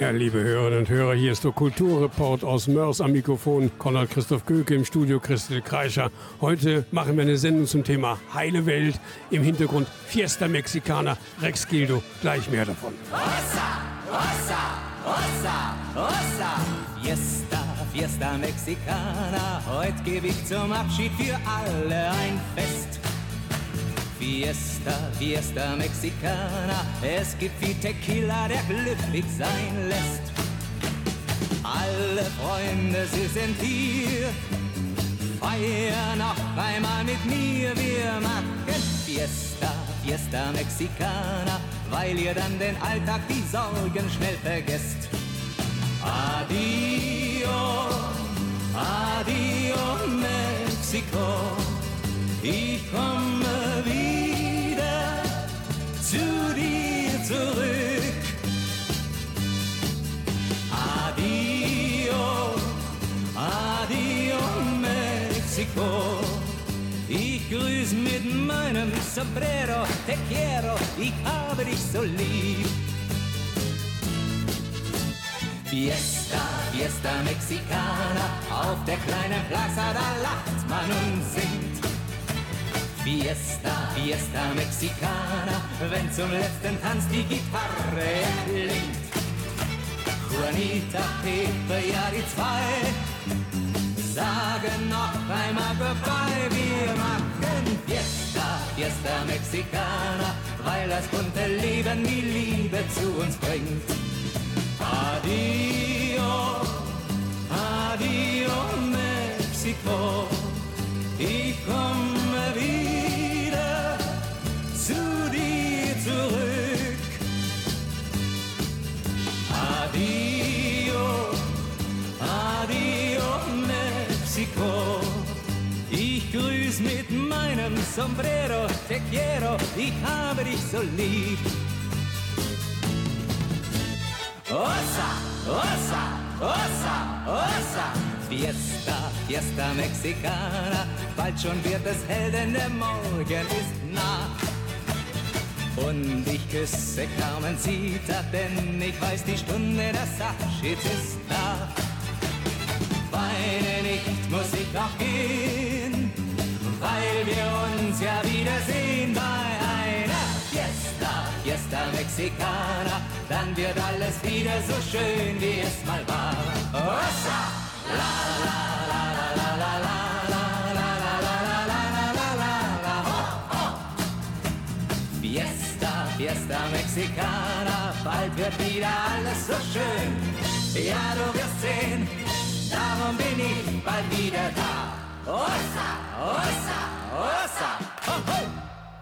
Ja, liebe Hörerinnen und Hörer, hier ist der Kulturreport aus Mörs am Mikrofon. Konrad Christoph Göke im Studio Christel Kreischer. Heute machen wir eine Sendung zum Thema Heile Welt. Im Hintergrund Fiesta Mexicana, Rex Gildo. Gleich mehr davon. Ossa, Ossa, Ossa, Ossa. Fiesta, Fiesta Mexicana. Heute gebe ich zum Abschied für alle ein Fest. Fiesta, Fiesta Mexicana. Es gibt wie Tequila, der glücklich sein lässt. Alle Freunde, sie sind hier. Feier noch einmal mit mir. Wir machen Fiesta, Fiesta Mexicana, weil ihr dann den Alltag, die Sorgen schnell vergesst. Adio, adio Mexiko. Ich komme wieder zu dir zurück. Adio, adio Mexiko. Ich grüß mit meinem Sombrero, te quiero, ich habe dich so lieb. Fiesta, Fiesta Mexicana, auf der kleinen Plaza, da lacht man und singt. Fiesta, Fiesta Mexicana, wenn zum letzten Tanz die Gitarre erklingt. Juanita, Pepe, ja die zwei, sagen noch einmal Goodbye, wir machen Fiesta, Fiesta Mexicana, weil das bunte Leben die Liebe zu uns bringt. Adio, Sombrero, te quiero, ich habe dich so lieb. Ossa, Ossa, Ossa, Ossa. Fiesta, Fiesta Mexicana. Bald schon wird es hell, denn der Morgen ist nah. Und ich küsse Carmencita, denn ich weiß, die Stunde des Abschieds ist da. Weine nicht, muss ich noch gehen, weil wir uns ja wiedersehen bei einer Fiesta, Fiesta Mexicana. Dann wird alles wieder so schön, wie es mal war. Ossa! La la la la la la la la la la la la la la la ho, ho. Fiesta, Fiesta Mexicana, bald wird wieder alles so schön. Ja, du wirst sehen, darum bin ich bald wieder da. Ossa, Ossa.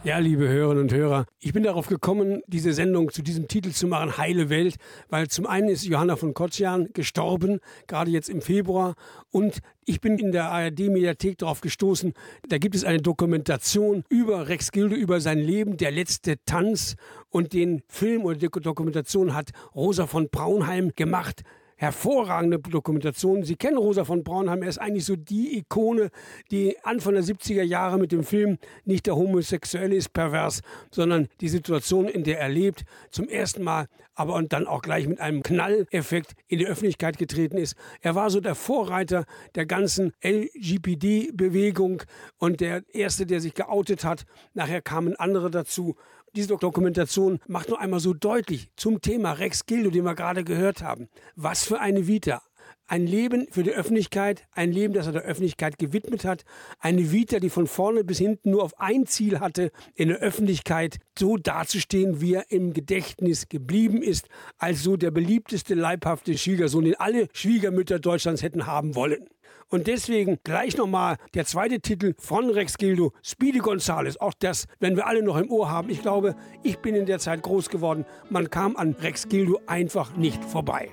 Ja, liebe Hörerinnen und Hörer, ich bin darauf gekommen, diese Sendung zu diesem Titel zu machen, Heile Welt, weil zum einen ist Johanna von Kotzian gestorben, gerade jetzt im Februar, und ich bin in der ARD-Mediathek darauf gestoßen, da gibt es eine Dokumentation über Rex Gilde, über sein Leben, der letzte Tanz, und den Film oder die Dokumentation hat Rosa von Braunheim gemacht hervorragende Dokumentation. Sie kennen Rosa von Braunheim, er ist eigentlich so die Ikone, die Anfang der 70er Jahre mit dem Film nicht der Homosexuelle ist pervers, sondern die Situation, in der er lebt, zum ersten Mal, aber und dann auch gleich mit einem Knalleffekt in die Öffentlichkeit getreten ist. Er war so der Vorreiter der ganzen LGPD-Bewegung und der Erste, der sich geoutet hat. Nachher kamen andere dazu. Diese Dokumentation macht nur einmal so deutlich zum Thema Rex Gildo, den wir gerade gehört haben. Was für eine Vita. Ein Leben für die Öffentlichkeit, ein Leben, das er der Öffentlichkeit gewidmet hat, eine Vita, die von vorne bis hinten nur auf ein Ziel hatte, in der Öffentlichkeit so dazustehen, wie er im Gedächtnis geblieben ist, als so der beliebteste leibhafte Schwiegersohn, den alle Schwiegermütter Deutschlands hätten haben wollen. Und deswegen gleich nochmal der zweite Titel von Rex Gildo, Speedy Gonzales. Auch das, wenn wir alle noch im Ohr haben. Ich glaube, ich bin in der Zeit groß geworden. Man kam an Rex Gildo einfach nicht vorbei.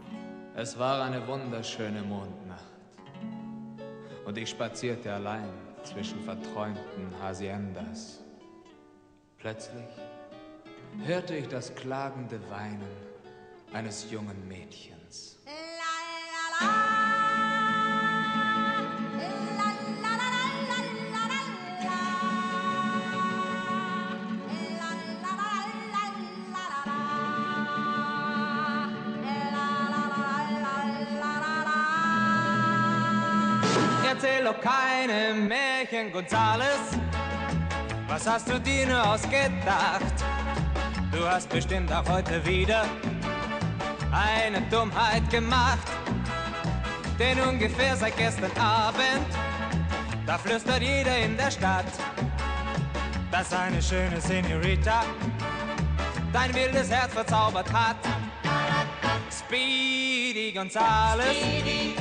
Es war eine wunderschöne Mondnacht. Und ich spazierte allein zwischen verträumten Haciendas. Plötzlich hörte ich das klagende Weinen eines jungen Mädchens. erzähl doch keine Märchen, Gonzales. Was hast du dir nur ausgedacht? Du hast bestimmt auch heute wieder eine Dummheit gemacht. Denn ungefähr seit gestern Abend, da flüstert jeder in der Stadt, dass eine schöne Senorita dein wildes Herz verzaubert hat. Speedy Gonzales, Speedy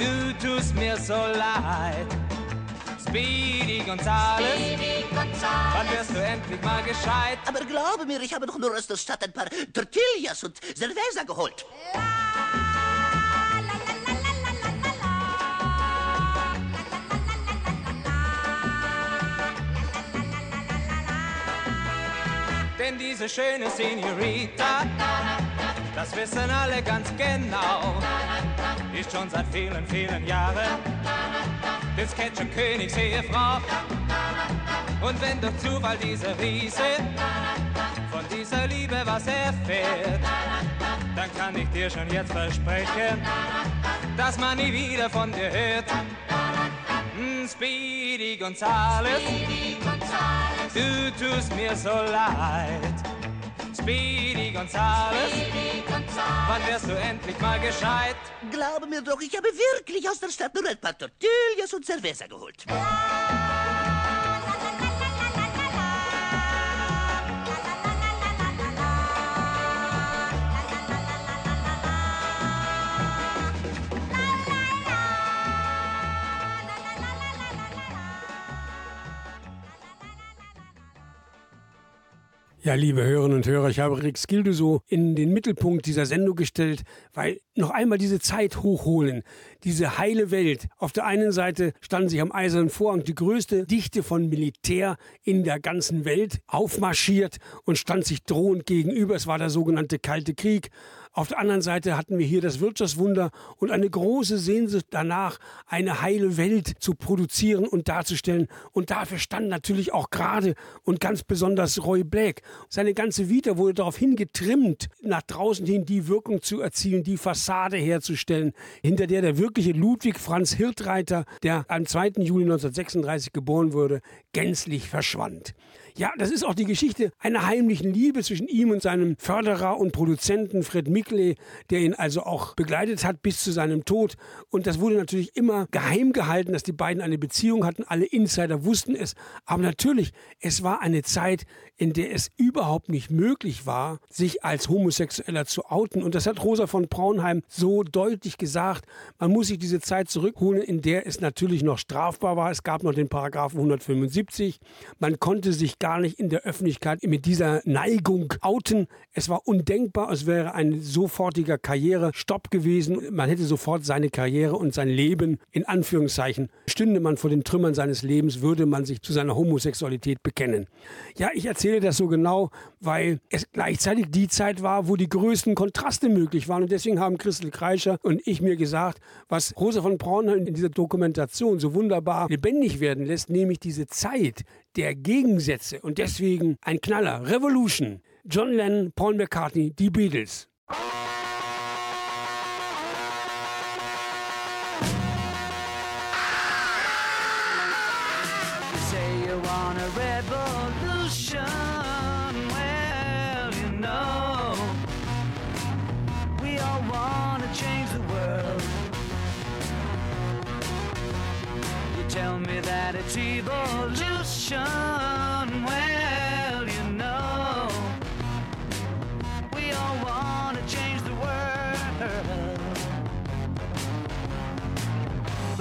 du tust mir so leid. Speedy Gonzales, Speedy wann Gonzales. wirst du endlich mal gescheit? Aber glaube mir, ich habe doch nur aus der Stadt ein paar Tortillas und Cerveza geholt. Denn diese schöne Senorita, das wissen alle ganz genau, ist schon seit vielen, vielen Jahren des Ketchup-Königs Ehefrau. Und wenn durch Zufall dieser Riese von dieser Liebe was erfährt, dann kann ich dir schon jetzt versprechen, dass man nie wieder von dir hört. Speedy Gonzales, Speedy Gonzales, du tust mir so leid. Speedy Gonzales, Speedy wann Gonzales. wirst du endlich mal gescheit? Glaube mir doch, ich habe wirklich aus der Stadt nur ein paar Tortillas und Cerveza geholt. Ja, liebe Hörerinnen und Hörer, ich habe Rex Gildo so in den Mittelpunkt dieser Sendung gestellt, weil noch einmal diese Zeit hochholen, diese heile Welt. Auf der einen Seite standen sich am Eisernen Vorhang die größte Dichte von Militär in der ganzen Welt aufmarschiert und stand sich drohend gegenüber. Es war der sogenannte Kalte Krieg. Auf der anderen Seite hatten wir hier das Wirtschaftswunder und eine große Sehnsucht danach, eine heile Welt zu produzieren und darzustellen. Und dafür stand natürlich auch gerade und ganz besonders Roy Black. Seine ganze Vita wurde darauf hingetrimmt, nach draußen hin die Wirkung zu erzielen, die Fassade herzustellen, hinter der der wirkliche Ludwig Franz Hirtreiter, der am 2. Juli 1936 geboren wurde, gänzlich verschwand. Ja, das ist auch die Geschichte einer heimlichen Liebe zwischen ihm und seinem Förderer und Produzenten Fred Mickley, der ihn also auch begleitet hat bis zu seinem Tod. Und das wurde natürlich immer geheim gehalten, dass die beiden eine Beziehung hatten. Alle Insider wussten es. Aber natürlich, es war eine Zeit, in der es überhaupt nicht möglich war, sich als Homosexueller zu outen. Und das hat Rosa von Braunheim so deutlich gesagt. Man muss sich diese Zeit zurückholen, in der es natürlich noch strafbar war. Es gab noch den Paragraphen 175. Man konnte sich gar nicht in der Öffentlichkeit mit dieser Neigung outen. Es war undenkbar, es wäre ein sofortiger Karrierestopp gewesen. Man hätte sofort seine Karriere und sein Leben in Anführungszeichen, stünde man vor den Trümmern seines Lebens, würde man sich zu seiner Homosexualität bekennen. Ja, ich erzähle das so genau, weil es gleichzeitig die Zeit war, wo die größten Kontraste möglich waren. Und deswegen haben Christel Kreischer und ich mir gesagt, was Rosa von Braunheim in dieser Dokumentation so wunderbar lebendig werden lässt, nämlich diese Zeit der Gegensätze. Und deswegen ein Knaller. Revolution. John Lennon, Paul McCartney, die Beatles.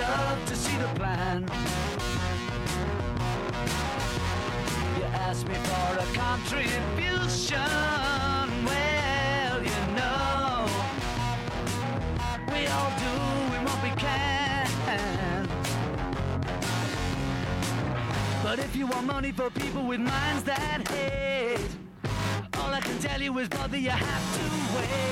Love to see the plan. You ask me for a contribution. Well, you know, we all do what we can. But if you want money for people with minds that hate, all I can tell you is, brother, you have to wait.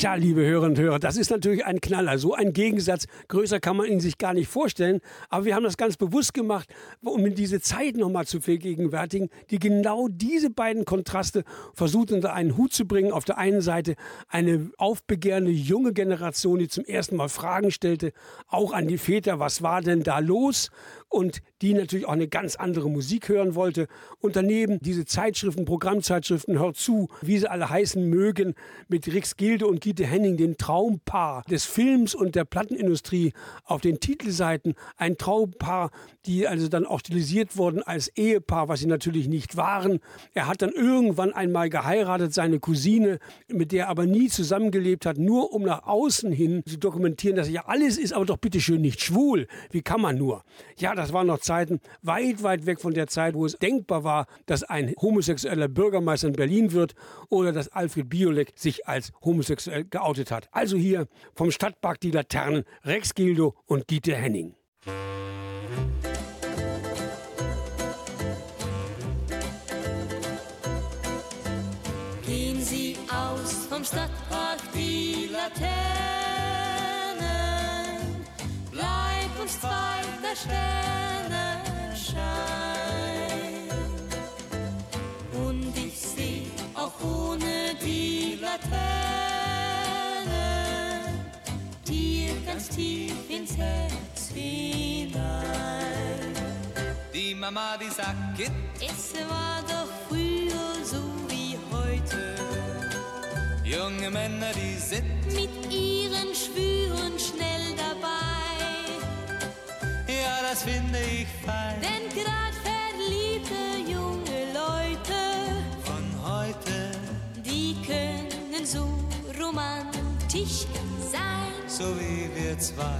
Tja, liebe Hörerinnen und Hörer, das ist natürlich ein Knaller. So ein Gegensatz, größer kann man ihn sich gar nicht vorstellen. Aber wir haben das ganz bewusst gemacht, um in diese Zeit nochmal zu vergegenwärtigen, die genau diese beiden Kontraste versucht unter einen Hut zu bringen. Auf der einen Seite eine aufbegehrende junge Generation, die zum ersten Mal Fragen stellte, auch an die Väter, was war denn da los? Und die natürlich auch eine ganz andere Musik hören wollte. Und daneben diese Zeitschriften, Programmzeitschriften, hört zu, wie sie alle heißen mögen, mit Rix Gilde und Gitte Henning, den Traumpaar des Films und der Plattenindustrie auf den Titelseiten. Ein Traumpaar, die also dann auch stilisiert wurden als Ehepaar, was sie natürlich nicht waren. Er hat dann irgendwann einmal geheiratet, seine Cousine, mit der er aber nie zusammengelebt hat, nur um nach außen hin zu dokumentieren, dass er ja alles ist, aber doch bitteschön nicht schwul. Wie kann man nur? Ja, das waren noch Zeiten weit, weit weg von der Zeit, wo es denkbar war, dass ein homosexueller Bürgermeister in Berlin wird oder dass Alfred Biolek sich als homosexuell geoutet hat. Also hier vom Stadtpark die Laternen Rex Gildo und Dieter Henning. Gehen Sie aus vom Stadtpark der Sternenschein. Und ich seh auch ohne die Laterne dir ganz tief ins Herz hinein. Die Mama, die sagt, Kind, Es war doch früher so wie heute. junge Männer, die sind mit ihren Schwüren das finde ich fein. Denn grad verliebte junge Leute, Von heute, die können so romantisch sein. so wie wir zwei.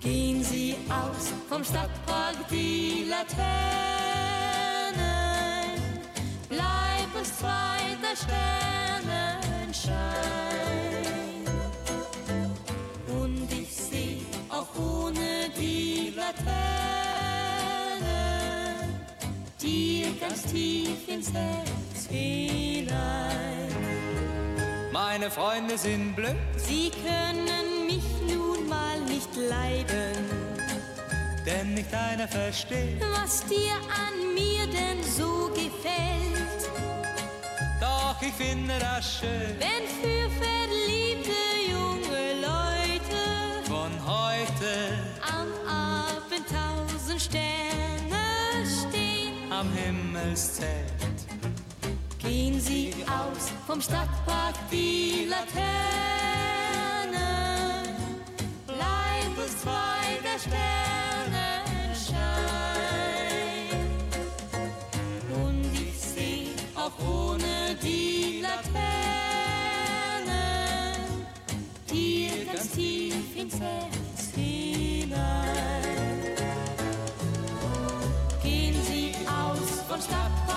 Gehen Sie aus vom Stadtpark die Laternen, bleib uns zwei der ganz tief ins Herz hinein. Meine Freunde sind blöd, Sie können mich nun mal nicht leiden. denn nicht einer versteht. was dir an mir denn so gefällt. Doch ich finde das schön. Wenn für verliebte junge Leute Von heute am Abend tausend Sterne am Himmelszelt. Gehen Sie aus vom Stadtpark die Laterne, bleiben zwei der Sternenschein. Und ich seh auch ohne die Laterne, dir ganz tief ins Herz hinein. stop.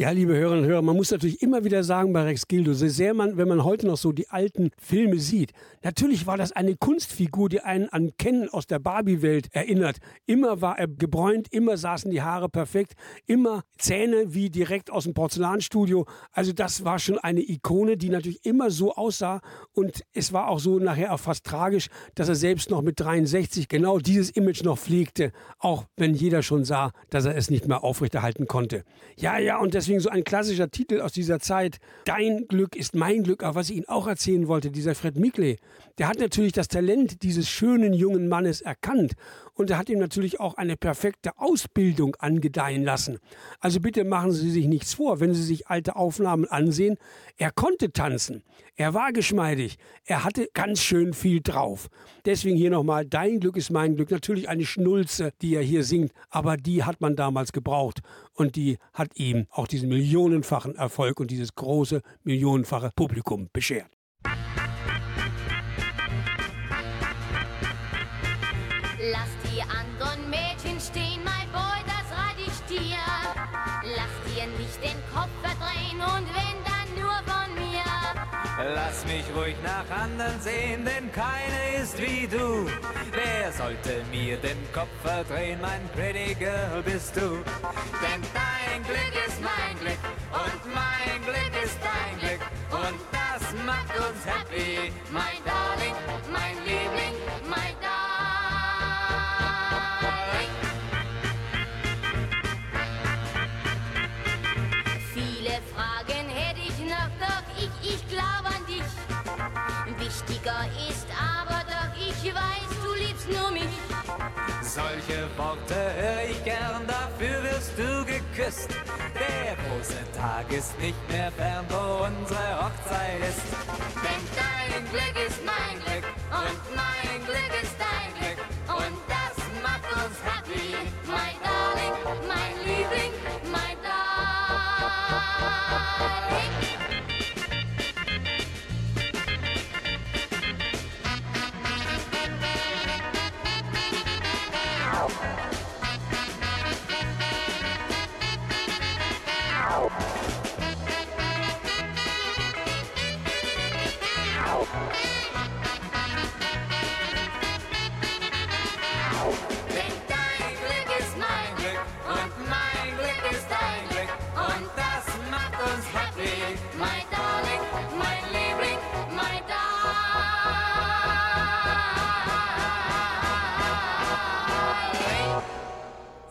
Ja, liebe Hörerinnen und Hörer, man muss natürlich immer wieder sagen bei Rex Gildo, so sehr man, wenn man heute noch so die alten Filme sieht, natürlich war das eine Kunstfigur, die einen an Ken aus der Barbie-Welt erinnert. Immer war er gebräunt, immer saßen die Haare perfekt, immer Zähne wie direkt aus dem Porzellanstudio. Also das war schon eine Ikone, die natürlich immer so aussah und es war auch so nachher auch fast tragisch, dass er selbst noch mit 63 genau dieses Image noch pflegte, auch wenn jeder schon sah, dass er es nicht mehr aufrechterhalten konnte. Ja, ja, und deswegen so ein klassischer Titel aus dieser Zeit, Dein Glück ist mein Glück, aber was ich Ihnen auch erzählen wollte, dieser Fred Mickle, der hat natürlich das Talent dieses schönen jungen Mannes erkannt und er hat ihm natürlich auch eine perfekte Ausbildung angedeihen lassen. Also bitte machen Sie sich nichts vor, wenn Sie sich alte Aufnahmen ansehen. Er konnte tanzen, er war geschmeidig, er hatte ganz schön viel drauf. Deswegen hier nochmal, Dein Glück ist mein Glück. Natürlich eine Schnulze, die er hier singt, aber die hat man damals gebraucht und die hat ihm auch diesen millionenfachen Erfolg und dieses große millionenfache Publikum beschert. Lass die anderen Mädchen stehen, mein Boy, das rat ich dir. Lass dir nicht den Kopf verdrehen und wenn Lass mich ruhig nach anderen sehen, denn keine ist wie du. Wer sollte mir den Kopf verdrehen, mein pretty girl bist du. Denn dein Glück ist mein Glück und mein Glück ist dein Glück. Und das macht uns happy, mein Darling, mein Liebling, mein Solche Worte höre ich gern, dafür wirst du geküsst. Der große Tag ist nicht mehr fern, wo unsere Hochzeit ist. Denn dein Glück ist mein Glück und mein Glück ist dein Glück. Und das macht uns happy, mein Darling, mein Liebling, mein Darling. Happy, mein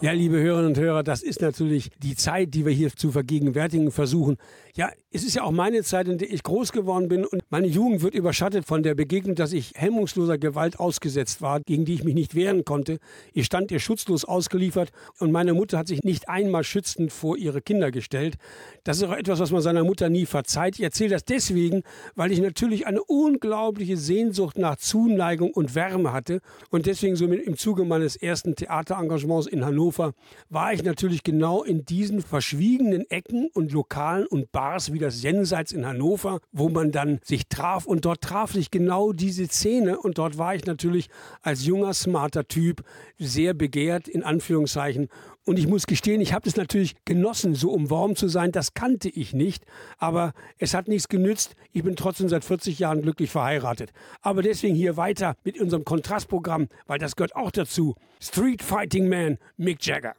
Ja, liebe Hörerinnen und Hörer, das ist natürlich die Zeit, die wir hier zu vergegenwärtigen versuchen. Ja, es ist ja auch meine Zeit, in der ich groß geworden bin und meine Jugend wird überschattet von der Begegnung, dass ich hemmungsloser Gewalt ausgesetzt war, gegen die ich mich nicht wehren konnte. Ich stand ihr schutzlos ausgeliefert und meine Mutter hat sich nicht einmal schützend vor ihre Kinder gestellt. Das ist auch etwas, was man seiner Mutter nie verzeiht. Ich erzähle das deswegen, weil ich natürlich eine unglaubliche Sehnsucht nach Zuneigung und Wärme hatte und deswegen so mit, im Zuge meines ersten Theaterengagements in Hannover war ich natürlich genau in diesen verschwiegenen Ecken und Lokalen und Bars wie das Jenseits in Hannover, wo man dann sich traf und dort traf sich genau diese Szene und dort war ich natürlich als junger, smarter Typ sehr begehrt, in Anführungszeichen. Und ich muss gestehen, ich habe es natürlich genossen, so umworben zu sein. Das kannte ich nicht, aber es hat nichts genützt. Ich bin trotzdem seit 40 Jahren glücklich verheiratet. Aber deswegen hier weiter mit unserem Kontrastprogramm, weil das gehört auch dazu. Street Fighting Man, Mick Jagger.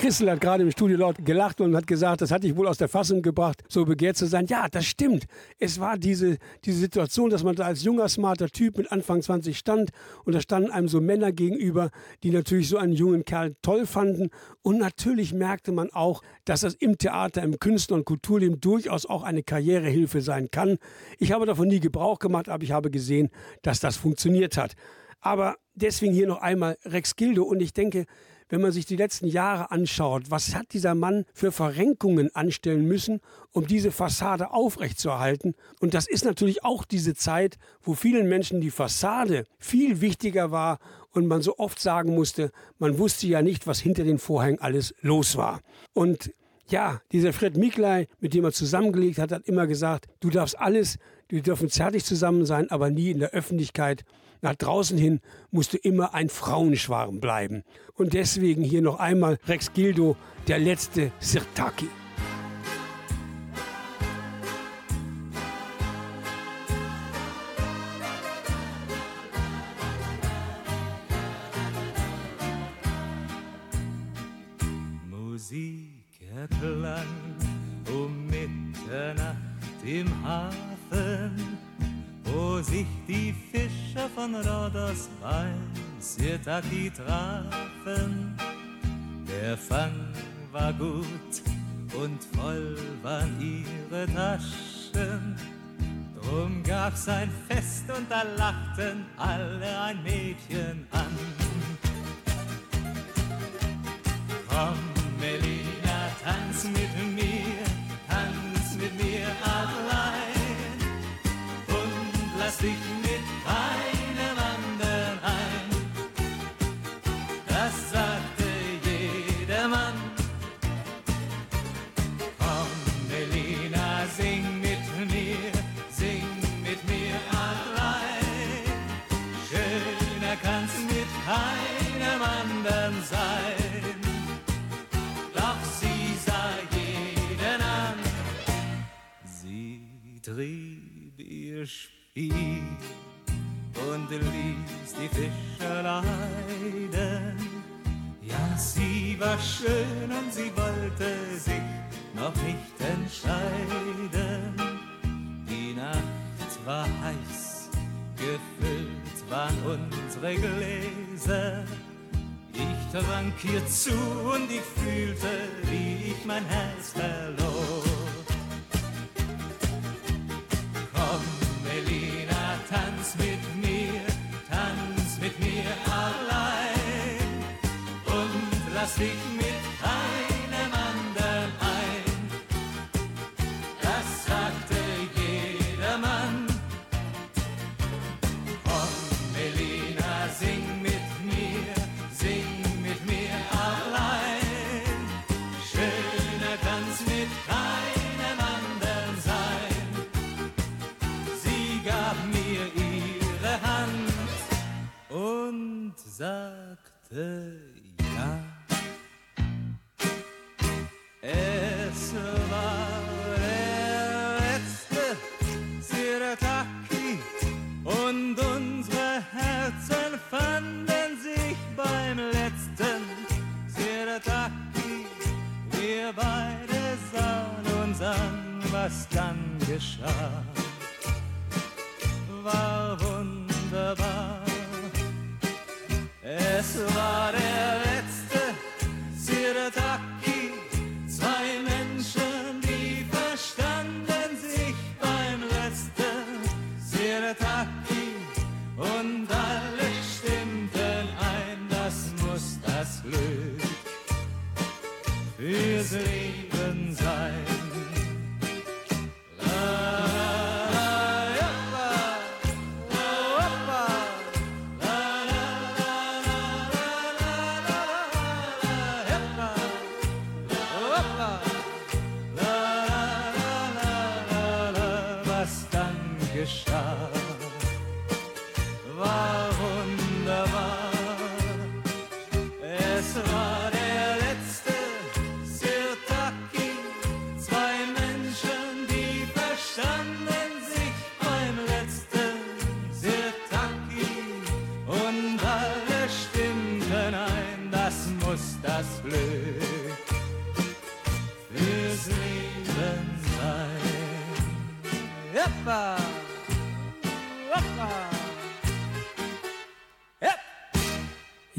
Christel hat gerade im Studio laut gelacht und hat gesagt, das hat dich wohl aus der Fassung gebracht, so begehrt zu sein. Ja, das stimmt. Es war diese, diese Situation, dass man da als junger, smarter Typ mit Anfang 20 stand und da standen einem so Männer gegenüber, die natürlich so einen jungen Kerl toll fanden. Und natürlich merkte man auch, dass das im Theater, im Künstler- und Kulturleben durchaus auch eine Karrierehilfe sein kann. Ich habe davon nie Gebrauch gemacht, aber ich habe gesehen, dass das funktioniert hat. Aber deswegen hier noch einmal Rex Gildo und ich denke, wenn man sich die letzten Jahre anschaut, was hat dieser Mann für Verrenkungen anstellen müssen, um diese Fassade aufrechtzuerhalten. Und das ist natürlich auch diese Zeit, wo vielen Menschen die Fassade viel wichtiger war und man so oft sagen musste, man wusste ja nicht, was hinter den Vorhängen alles los war. Und ja, dieser Fred Miklai, mit dem er zusammengelegt hat, hat immer gesagt, du darfst alles, wir dürfen zärtlich zusammen sein, aber nie in der Öffentlichkeit. Nach draußen hin musst du immer ein Frauenschwarm bleiben. Und deswegen hier noch einmal Rex Gildo, der letzte Sirtaki. Musik erklang um Mitternacht im Hafen, wo sich die Fischer von Rhodos bei Sirtaki trafen. Der Fang war gut und voll waren ihre Taschen. Drum gab's ein Fest und da lachten alle ein Mädchen an. Komm, Melina, tanz mit mir, tanz mit mir allein und lass dich Spiel und ließ die Fischer leiden. Ja, sie war schön und sie wollte sich noch nicht entscheiden. Die Nacht war heiß, gefüllt waren unsere Gläser. Ich trank ihr zu und ich fühlte, wie ich mein Herz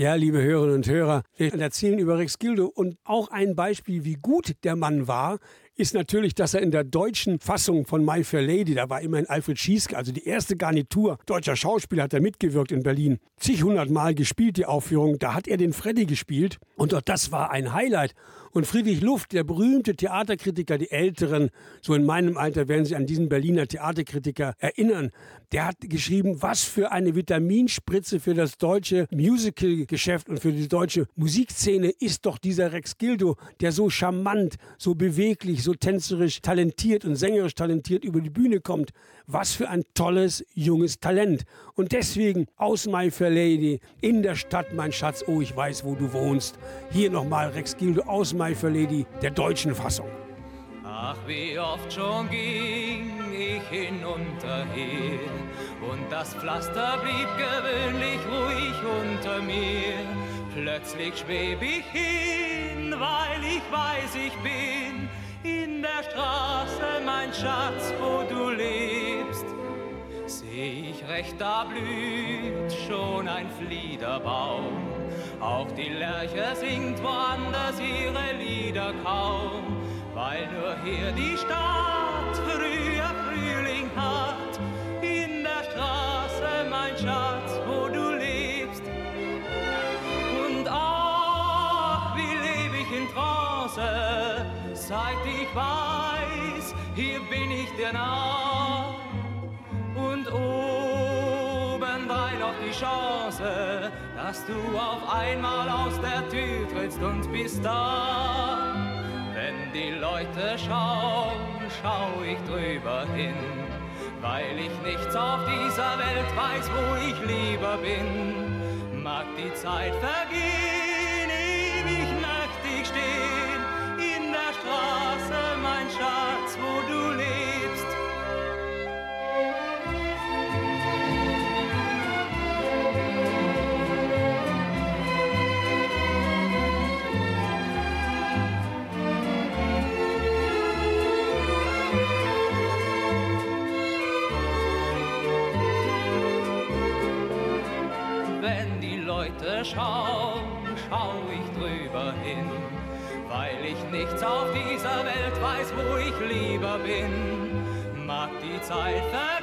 Ja, liebe Hörerinnen und Hörer, wir erzählen über Rex Gildo und auch ein Beispiel, wie gut der Mann war, ist natürlich, dass er in der deutschen Fassung von My Fair Lady, da war immerhin Alfred Schieske, also die erste Garnitur deutscher Schauspieler, hat er mitgewirkt in Berlin. Zig hundert Mal gespielt, die Aufführung. Da hat er den Freddy gespielt und auch das war ein Highlight. Und Friedrich Luft, der berühmte Theaterkritiker, die Älteren, so in meinem Alter werden sich an diesen Berliner Theaterkritiker erinnern, der hat geschrieben, was für eine Vitaminspritze für das deutsche Musical-Geschäft und für die deutsche Musikszene ist doch dieser Rex Gildo, der so charmant, so beweglich, so tänzerisch talentiert und sängerisch talentiert über die Bühne kommt. Was für ein tolles, junges Talent. Und deswegen aus My Fair Lady, in der Stadt, mein Schatz, oh, ich weiß, wo du wohnst. Hier nochmal Rex Gildo aus My Fair Lady, der deutschen Fassung. Ach, wie oft schon ging ich hinunter her und das Pflaster blieb gewöhnlich ruhig unter mir. Plötzlich schweb ich hin, weil ich weiß, ich bin in der Straße, mein Schatz, wo du lebst. Seh ich recht, da blüht schon ein Fliederbaum. Auch die Lerche singt woanders ihre Lieder kaum, weil nur hier die Stadt früher Frühling hat. In der Straße, mein Schatz, wo du lebst. Und ach, wie leb ich in Trance, seit ich weiß, hier bin ich dir nah. Und obendrein noch die Chance, dass du auf einmal aus der Tür trittst und bist da. Wenn die Leute schauen, schau ich drüber hin, weil ich nichts auf dieser Welt weiß, wo ich lieber bin. Mag die Zeit vergehen, ewig möchte ich stehen, in der Straße, Leute schauen, schau ich drüber hin, weil ich nichts auf dieser Welt weiß, wo ich lieber bin. Mag die Zeit vergehen,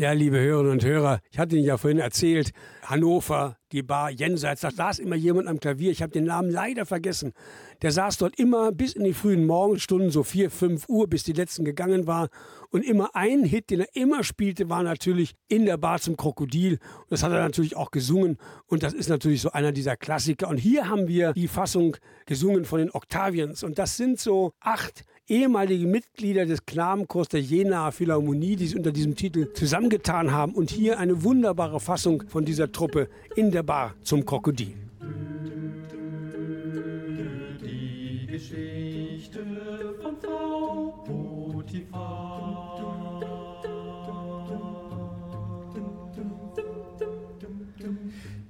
Ja, liebe Hörerinnen und Hörer, ich hatte Ihnen ja vorhin erzählt, Hannover, die Bar Jenseits, da saß immer jemand am Klavier, ich habe den Namen leider vergessen. Der saß dort immer bis in die frühen Morgenstunden, so 4, 5 Uhr, bis die letzten gegangen waren. Und immer ein Hit, den er immer spielte, war natürlich in der Bar zum Krokodil. Und das hat er natürlich auch gesungen. Und das ist natürlich so einer dieser Klassiker. Und hier haben wir die Fassung gesungen von den Octavians. Und das sind so acht ehemalige Mitglieder des Knabenchors der Jenaer Philharmonie, die sich unter diesem Titel zusammengetan haben. Und hier eine wunderbare Fassung von dieser Truppe in der Bar zum Krokodil. Die Geschichte von Frau Potiphar.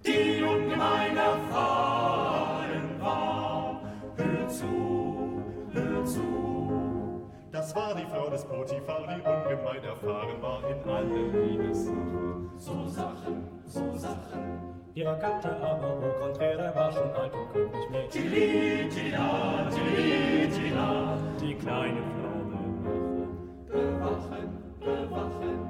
Die ungemein erfahren war. Hör zu, hör zu. Das war die Frau des Potiphar, die ungemein erfahren war in allen Liebessachen. So Sachen, so Sachen. Ihr Gatte aber, wo konträre, war schon alt und konnte nicht mehr. Tili, tila, tili, tila. Die kleine Frau bewachen, bewachen, bewachen.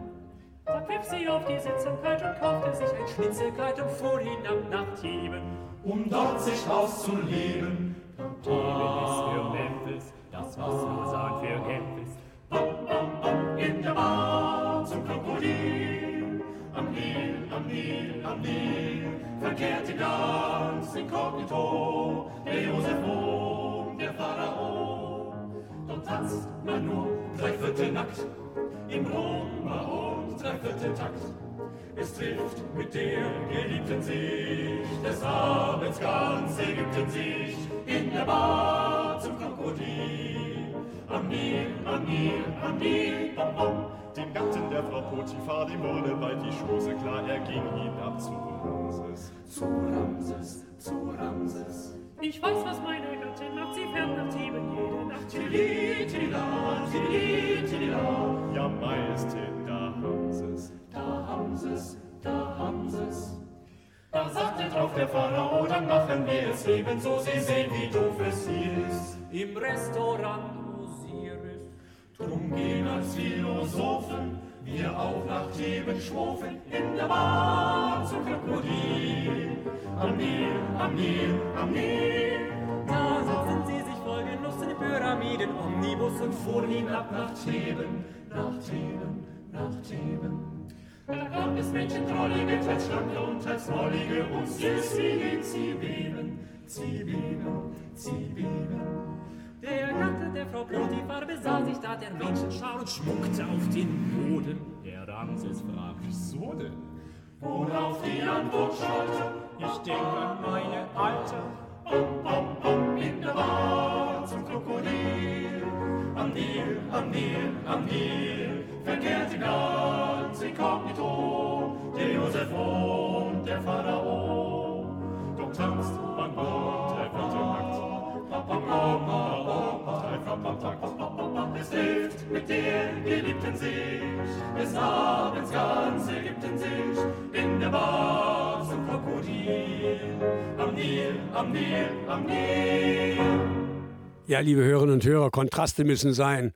Da pfiff sie auf die Sitzsamkeit und kaufte sich ein Schnitzelkleid und fuhr hinab nach Theben. um dort sich auszuleben. Theben ist für Memphis, was Lausanne für Genf ist. Bam, bam, bam, in der Bar zum Krokodil. Am Nil, am Nil, am Nil, verkehrte ganz inkognito der Josef Rom, der Pharao. Dort tanzt man nur dreiviertel nackt, im Roma und dreiviertel Takt. Es trifft mit der Geliebten sich, des Abends ganz Ägypten sich, in der Bar zum Krokodil. Am Nil, am Nil, am Nil, bom, bom. Dem Gatten der Frau Potiphar, dem wurde bald die Schose klar, er ging hinab zu Ramses, zu Ramses, zu Ramses. Ich weiß, was meine Gattin macht, sie fährt nach Theben jede Nacht. Tilly, Tillila, Tilly, Tillila. Ja, Majestät, da haben sie's, da haben sie's, da haben sie's. Da sagte drauf der Pharao, dann machen wir es ebenso, sie sehen, wie doof es hier ist. Im Restaurant. Drum gehen als Philosophen wir auch nach Theben schwofen in der Bar zum Krokodil. Am Nil, am Nil, am Nil. Da setzten sie sich voll Genuss in Pyramiden, Omnibus und fuhren hinab nach Theben, nach Theben, nach Theben. Da gab es Menschen drollige, teils schlanke und teils mollige und süß wie sie beben, sie beben, sie beben. Der Gatte der Frau Potiphar besah sich da der Menschenschar und schmuckte auf den Boden. Der Ramses fragt, wieso denn? Worauf die Antwort schallte, ich denke an meine Alte. Bom, bom, bom, in der Bar zum Krokodil. Am Nil, am Nil, am Nil, verkehrte ganz inkognito der Josef und der Pharao. Doch tanzt man bald, dreiviertel Es hilft mit der Geliebten sich, des Abends ganz Ägypten sich, in der Bar zum Krokodil. Am Nil, am Nil, am Nil. Ja, liebe Hörerinnen und Hörer, Kontraste müssen sein.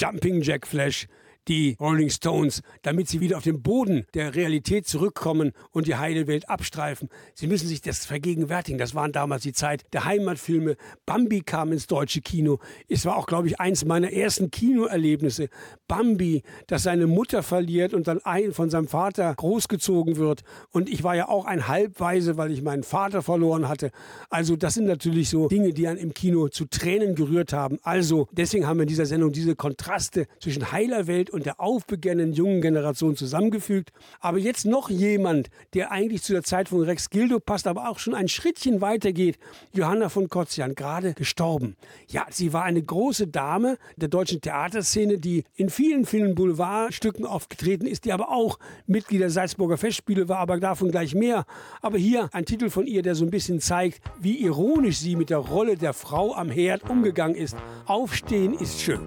Jumping Jack Flash, die Rolling Stones, damit sie wieder auf den Boden der Realität zurückkommen und die heile Welt abstreifen. Sie müssen sich das vergegenwärtigen. Das waren damals die Zeit der Heimatfilme. Bambi kam ins deutsche Kino. Es war auch, glaube ich, eins meiner ersten Kinoerlebnisse. Bambi, das seine Mutter verliert und dann von seinem Vater großgezogen wird. Und ich war ja auch ein Halbweise, weil ich meinen Vater verloren hatte. Also das sind natürlich so Dinge, die einen im Kino zu Tränen gerührt haben. Also deswegen haben wir in dieser Sendung diese Kontraste zwischen heiler Welt und der aufbegehrenden jungen Generation zusammengefügt. Aber jetzt noch jemand, der eigentlich zu der Zeit von Rex Gildo passt, aber auch schon ein Schrittchen weiter geht. Johanna von Kotzian, gerade gestorben. Ja, sie war eine große Dame der deutschen Theaterszene, die in vielen vielen Boulevardstücken aufgetreten ist, die aber auch Mitglied der Salzburger Festspiele war, aber davon gleich mehr. Aber hier ein Titel von ihr, der so ein bisschen zeigt, wie ironisch sie mit der Rolle der Frau am Herd umgegangen ist. Aufstehen ist schön.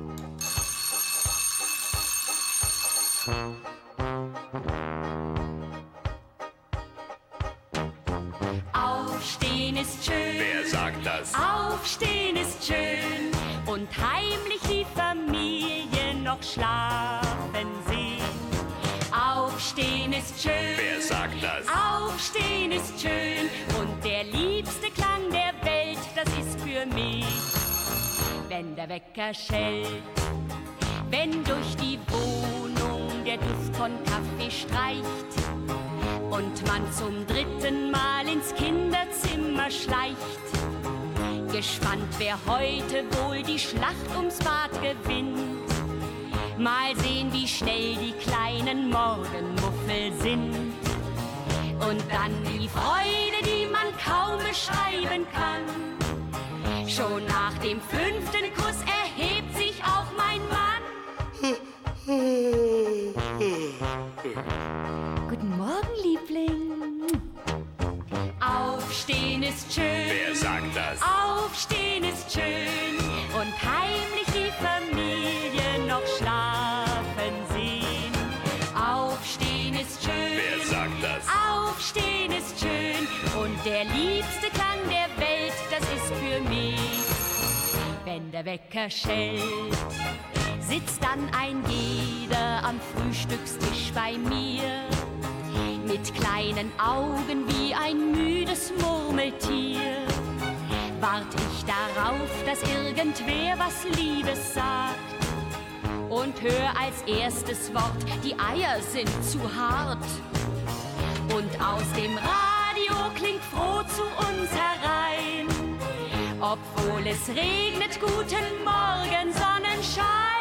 Aufstehen ist schön. Wer sagt das? Aufstehen ist schön. Und heimlich die Familie noch schlafen sehen. Aufstehen ist schön. Wer sagt das? Aufstehen ist schön. Und der liebste Klang der Welt, das ist für mich. Wenn der Wecker schellt, wenn durch die Wohnung der Duft von Kaffee streicht und man zum dritten Mal ins Kinderzimmer schleicht. Gespannt, wer heute wohl die Schlacht ums Bad gewinnt. Mal sehen, wie schnell die kleinen Morgenmuffel sind. Und dann die Freude, die man kaum beschreiben kann. Schon nach dem fünften Kuss erhebt sich auch mein Mann. Guten Morgen, Liebling. Aufstehen ist schön. Wer sagt das? Aufstehen ist schön. Und heimlich die Familie noch schlafen sehen. Aufstehen ist schön. Wer sagt das? Aufstehen ist schön. Und der liebste Klang der Welt, das ist für mich. Wenn der Wecker schellt, sitzt dann ein jeder am Frühstückstisch bei mir. Mit kleinen Augen wie ein müdes Murmeltier. Wart ich darauf, dass irgendwer was Liebes sagt. Und hör als erstes Wort, die Eier sind zu hart. Und aus dem Radio klingt froh zu uns herein. Obwohl es regnet, guten Morgen, Sonnenschein.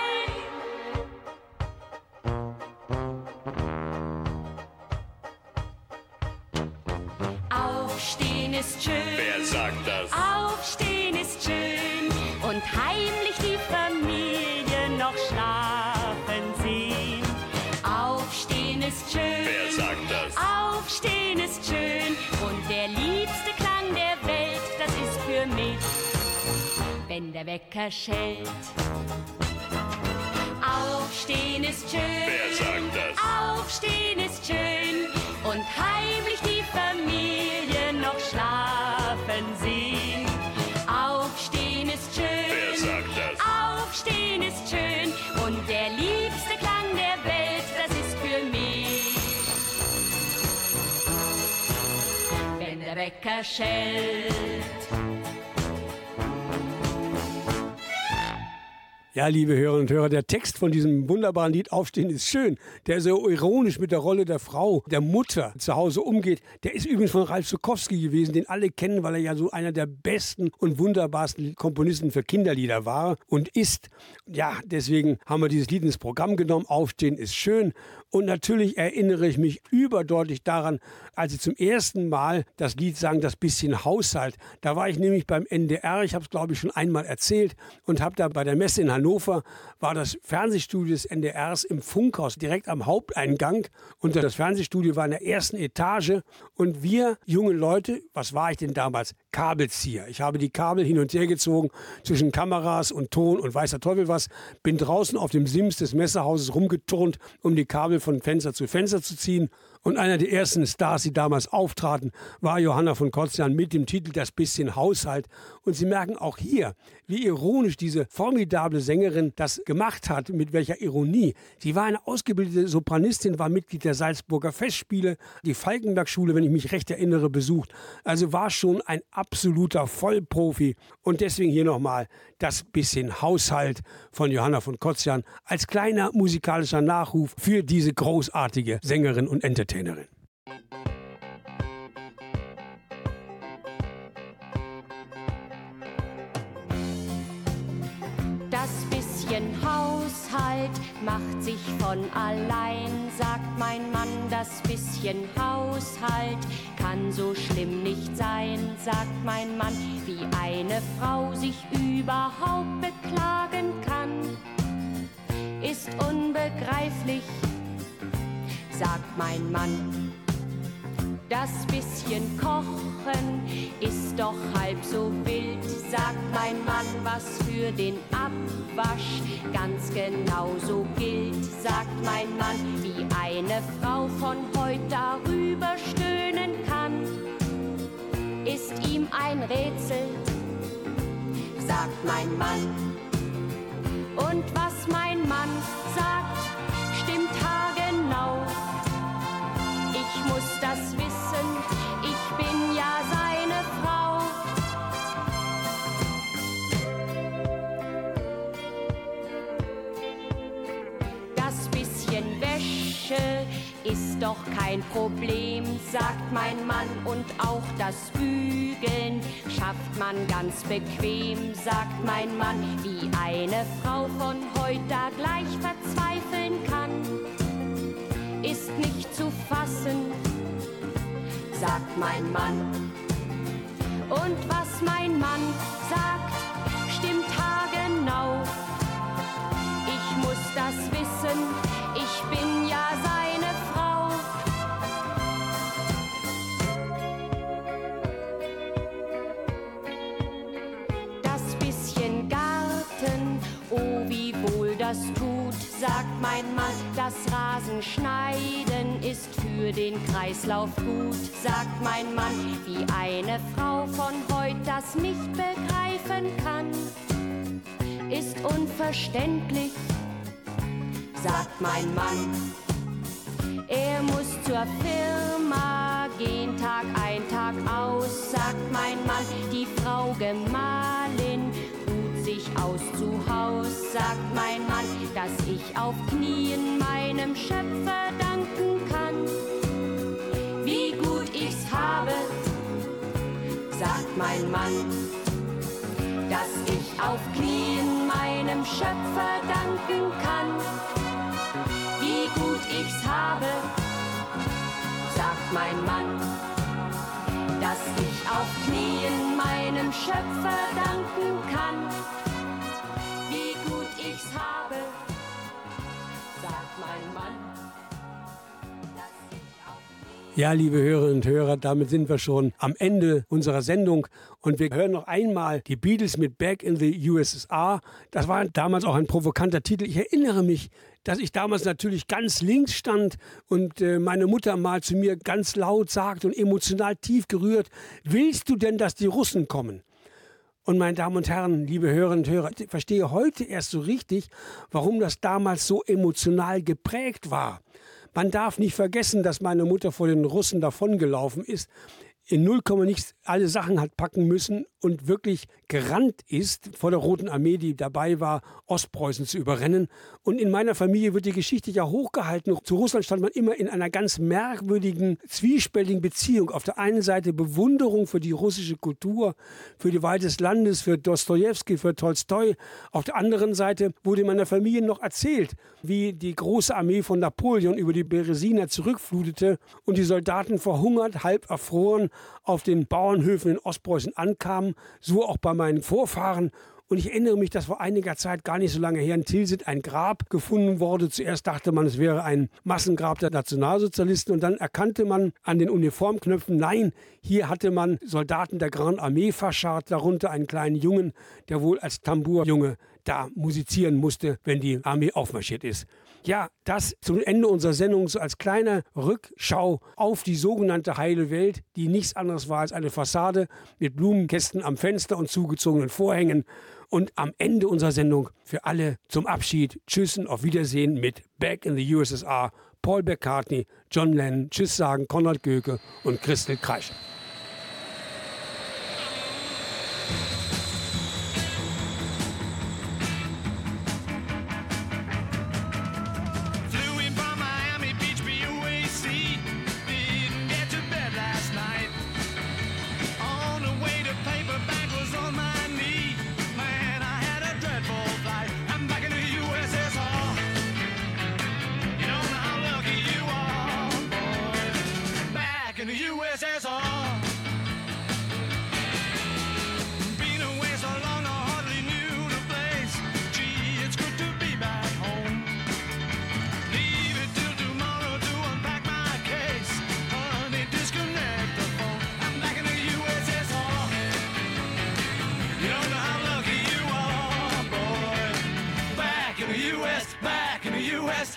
ist schön. Wer sagt das? Aufstehen ist schön und heimlich die Familie noch schlafen sehen. Aufstehen ist schön. Wer sagt das? Aufstehen ist schön und der liebste Klang der Welt, das ist für mich, wenn der Wecker schellt. Aufstehen ist schön. Wer sagt das? Aufstehen ist schön und heimlich die Familie noch schlafen sehen. Aufstehen ist schön. Wer sagt das? Aufstehen ist schön und der liebste Klang der Welt, das ist für mich. Wenn der Wecker schellt. Ja, liebe Hörerinnen und Hörer, der Text von diesem wunderbaren Lied Aufstehen ist schön, der so ironisch mit der Rolle der Frau, der Mutter zu Hause umgeht. Der ist übrigens von Ralf Sukowski gewesen, den alle kennen, weil er ja so einer der besten und wunderbarsten Komponisten für Kinderlieder war und ist. Ja, deswegen haben wir dieses Lied ins Programm genommen. Aufstehen ist schön. Und natürlich erinnere ich mich überdeutlich daran, als ich zum ersten Mal das Lied sang, das bisschen Haushalt. Da war ich nämlich beim NDR, ich habe es glaube ich schon einmal erzählt und habe da bei der Messe in Hannover, war das Fernsehstudio des NDRs im Funkhaus direkt am Haupteingang und das Fernsehstudio war in der ersten Etage und wir junge Leute, was war ich denn damals? Kabelzieher. Ich habe die Kabel hin und her gezogen zwischen Kameras und Ton und weiß der Teufel was, bin draußen auf dem Sims des Messehauses rumgeturnt, um die Kabel von Fenster zu Fenster zu ziehen. Und einer der ersten Stars, die damals auftraten, war Johanna von Kotzian mit dem Titel Das bisschen Haushalt. Und Sie merken auch hier, wie ironisch diese formidable Sängerin das gemacht hat, mit welcher Ironie. Sie war eine ausgebildete Sopranistin, war Mitglied der Salzburger Festspiele, die Falkenberg-Schule, wenn ich mich recht erinnere, besucht. Also war schon ein absoluter Vollprofi. Und deswegen hier nochmal das bisschen Haushalt von Johanna von Kotzian als kleiner musikalischer Nachruf für diese großartige Sängerin und Entertainerin. Das bisschen Haushalt macht sich von allein, sagt mein Mann. Das bisschen Haushalt kann so schlimm nicht sein, sagt mein Mann. Wie eine Frau sich überhaupt beklagen kann, ist unbegreiflich, sagt mein Mann. Das bisschen Kochen ist doch halb so wild, sagt mein Mann, was für den Abwasch ganz genauso gilt, sagt mein Mann, wie eine Frau von heute darüber stöhnen kann, ist ihm ein Rätsel, sagt mein Mann. Und was mein Mann sagt, das wissen, ich bin ja seine Frau. Das bisschen Wäsche ist doch kein Problem, sagt mein Mann. Und auch das Bügeln schafft man ganz bequem, sagt mein Mann. Wie eine Frau von heute gleich verzweifeln kann, ist nicht zu fassen, sagt mein Mann. Und was mein Mann sagt, stimmt haargenau. Ich muss das wissen, sagt mein Mann. Das Rasenschneiden ist für den Kreislauf gut, sagt mein Mann. Wie eine Frau von heute das nicht begreifen kann, ist unverständlich, sagt mein Mann. Er muss zur Firma gehen, Tag ein, Tag aus, sagt mein Mann. Die Frau Gemahlin sich aus zu Haus, sagt mein Mann, dass ich auf Knien meinem Schöpfer danken kann. Wie gut ich's habe, sagt mein Mann, dass ich auf Knien meinem Schöpfer danken kann wie gut ich's habe, sagt mein Mann, dass ich auf Knien meinem Schöpfer danken kann. Ich's habe, sagt mein Mann, Ja, liebe Hörerinnen und Hörer, damit sind wir schon am Ende unserer Sendung und wir hören noch einmal die Beatles mit Back in the USSR. Das war damals auch ein provokanter Titel. Ich erinnere mich, dass ich damals natürlich ganz links stand und äh, meine Mutter mal zu mir ganz laut sagt und emotional tief gerührt, willst du denn, dass die Russen kommen? Und meine Damen und Herren, liebe Hörerinnen und Hörer, ich verstehe heute erst so richtig, warum das damals so emotional geprägt war. Man darf nicht vergessen, dass meine Mutter vor den Russen davongelaufen ist in 0, nichts alle Sachen hat packen müssen und wirklich gerannt ist vor der Roten Armee, die dabei war, Ostpreußen zu überrennen. Und in meiner Familie wird die Geschichte ja hochgehalten. Zu Russland stand man immer in einer ganz merkwürdigen, zwiespältigen Beziehung. Auf der einen Seite Bewunderung für die russische Kultur, für die Wahl des Landes, für Dostoevsky, für Tolstoi. Auf der anderen Seite wurde in meiner Familie noch erzählt, wie die große Armee von Napoleon über die Beresina zurückflutete und die Soldaten verhungert, halb erfroren auf den Bauernhöfen in Ostpreußen ankamen, so auch bei meinen Vorfahren. Und ich erinnere mich, dass vor einiger Zeit, gar nicht so lange her, in Tilsit ein Grab gefunden wurde. Zuerst dachte man, es wäre ein Massengrab der Nationalsozialisten. Und dann erkannte man an den Uniformknöpfen, nein, hier hatte man Soldaten der Grand Armee verscharrt, darunter einen kleinen Jungen, der wohl als Tambourjunge da musizieren musste, wenn die Armee aufmarschiert ist. Ja, das zum Ende unserer Sendung so als kleine Rückschau auf die sogenannte heile Welt, die nichts anderes war als eine Fassade mit Blumenkästen am Fenster und zugezogenen Vorhängen. Und am Ende unserer Sendung für alle zum Abschied, Tschüss und auf Wiedersehen mit Back in the USSR, Paul McCartney, John Lennon, Tschüss sagen, Konrad Göke und Christel Kreischer.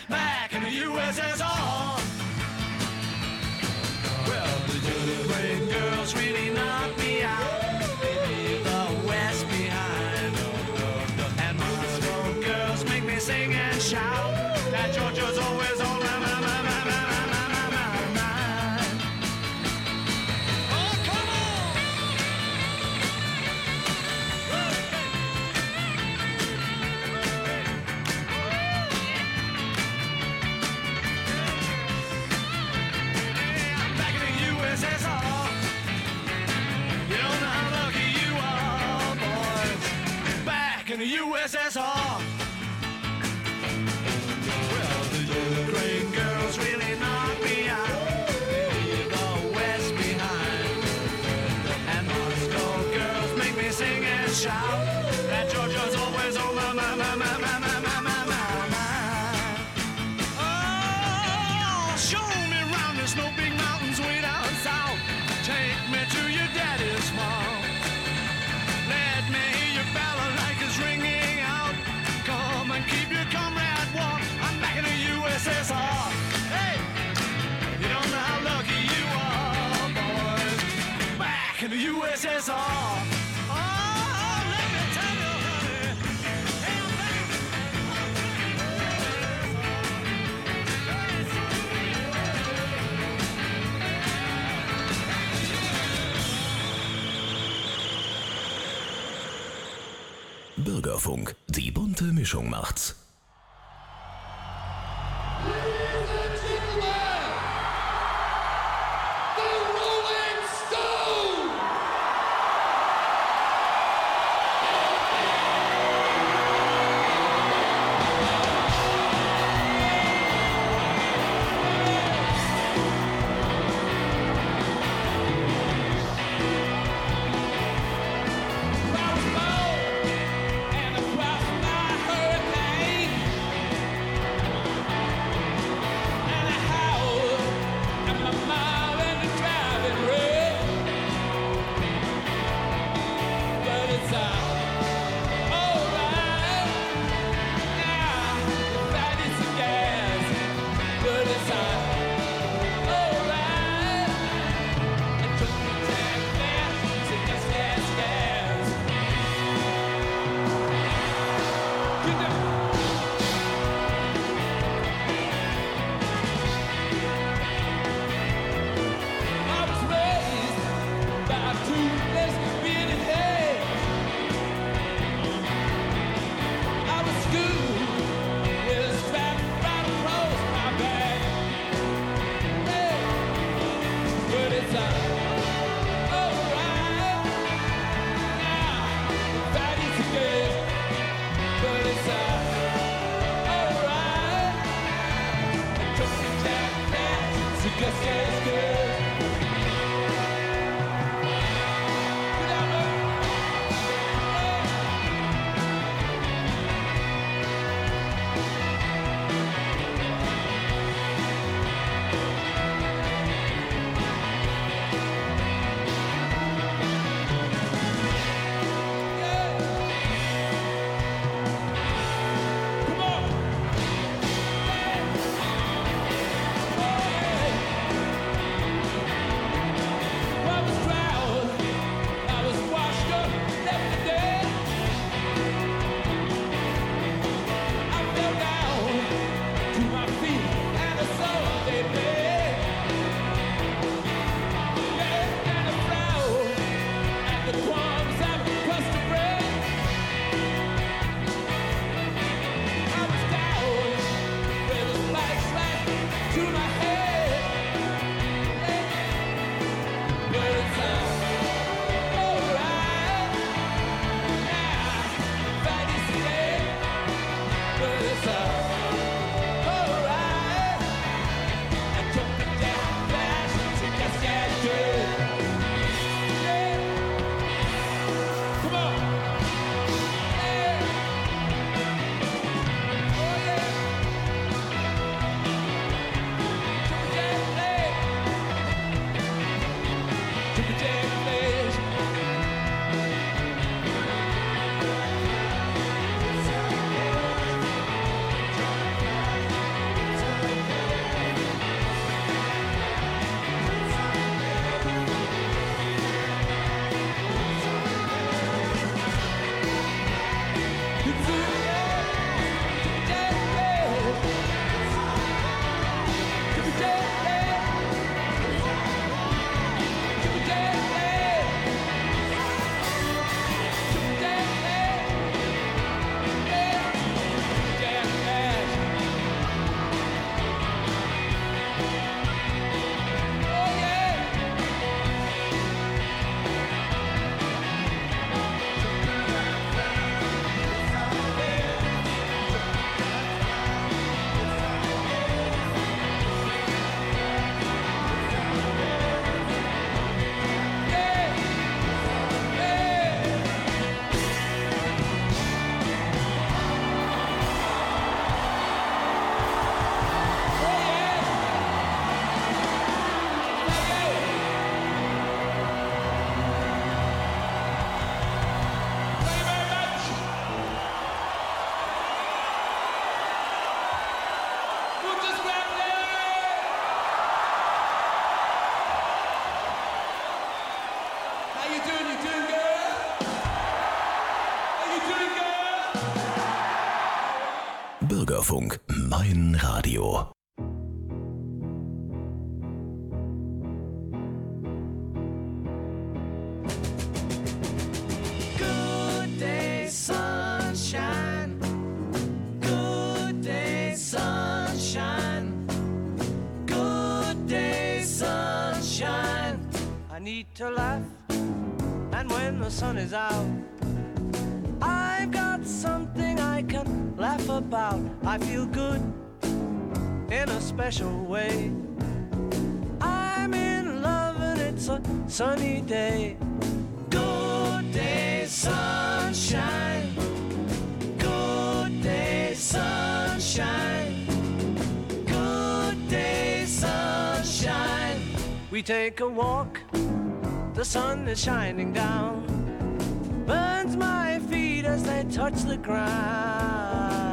Back in the USSR. I'm back. Bürgerfunk, die bunte Mischung macht's. Mein Radio. Good day, sunshine. Good day, sunshine. Good day, sunshine. I need to laugh, and when the sun is out, I've got something I can laugh about. I feel good in a special way. I'm in love, and it's a sunny day. Good day, sunshine. Good day, sunshine. Good day, sunshine. We take a walk, the sun is shining down, burns my feet as they touch the ground.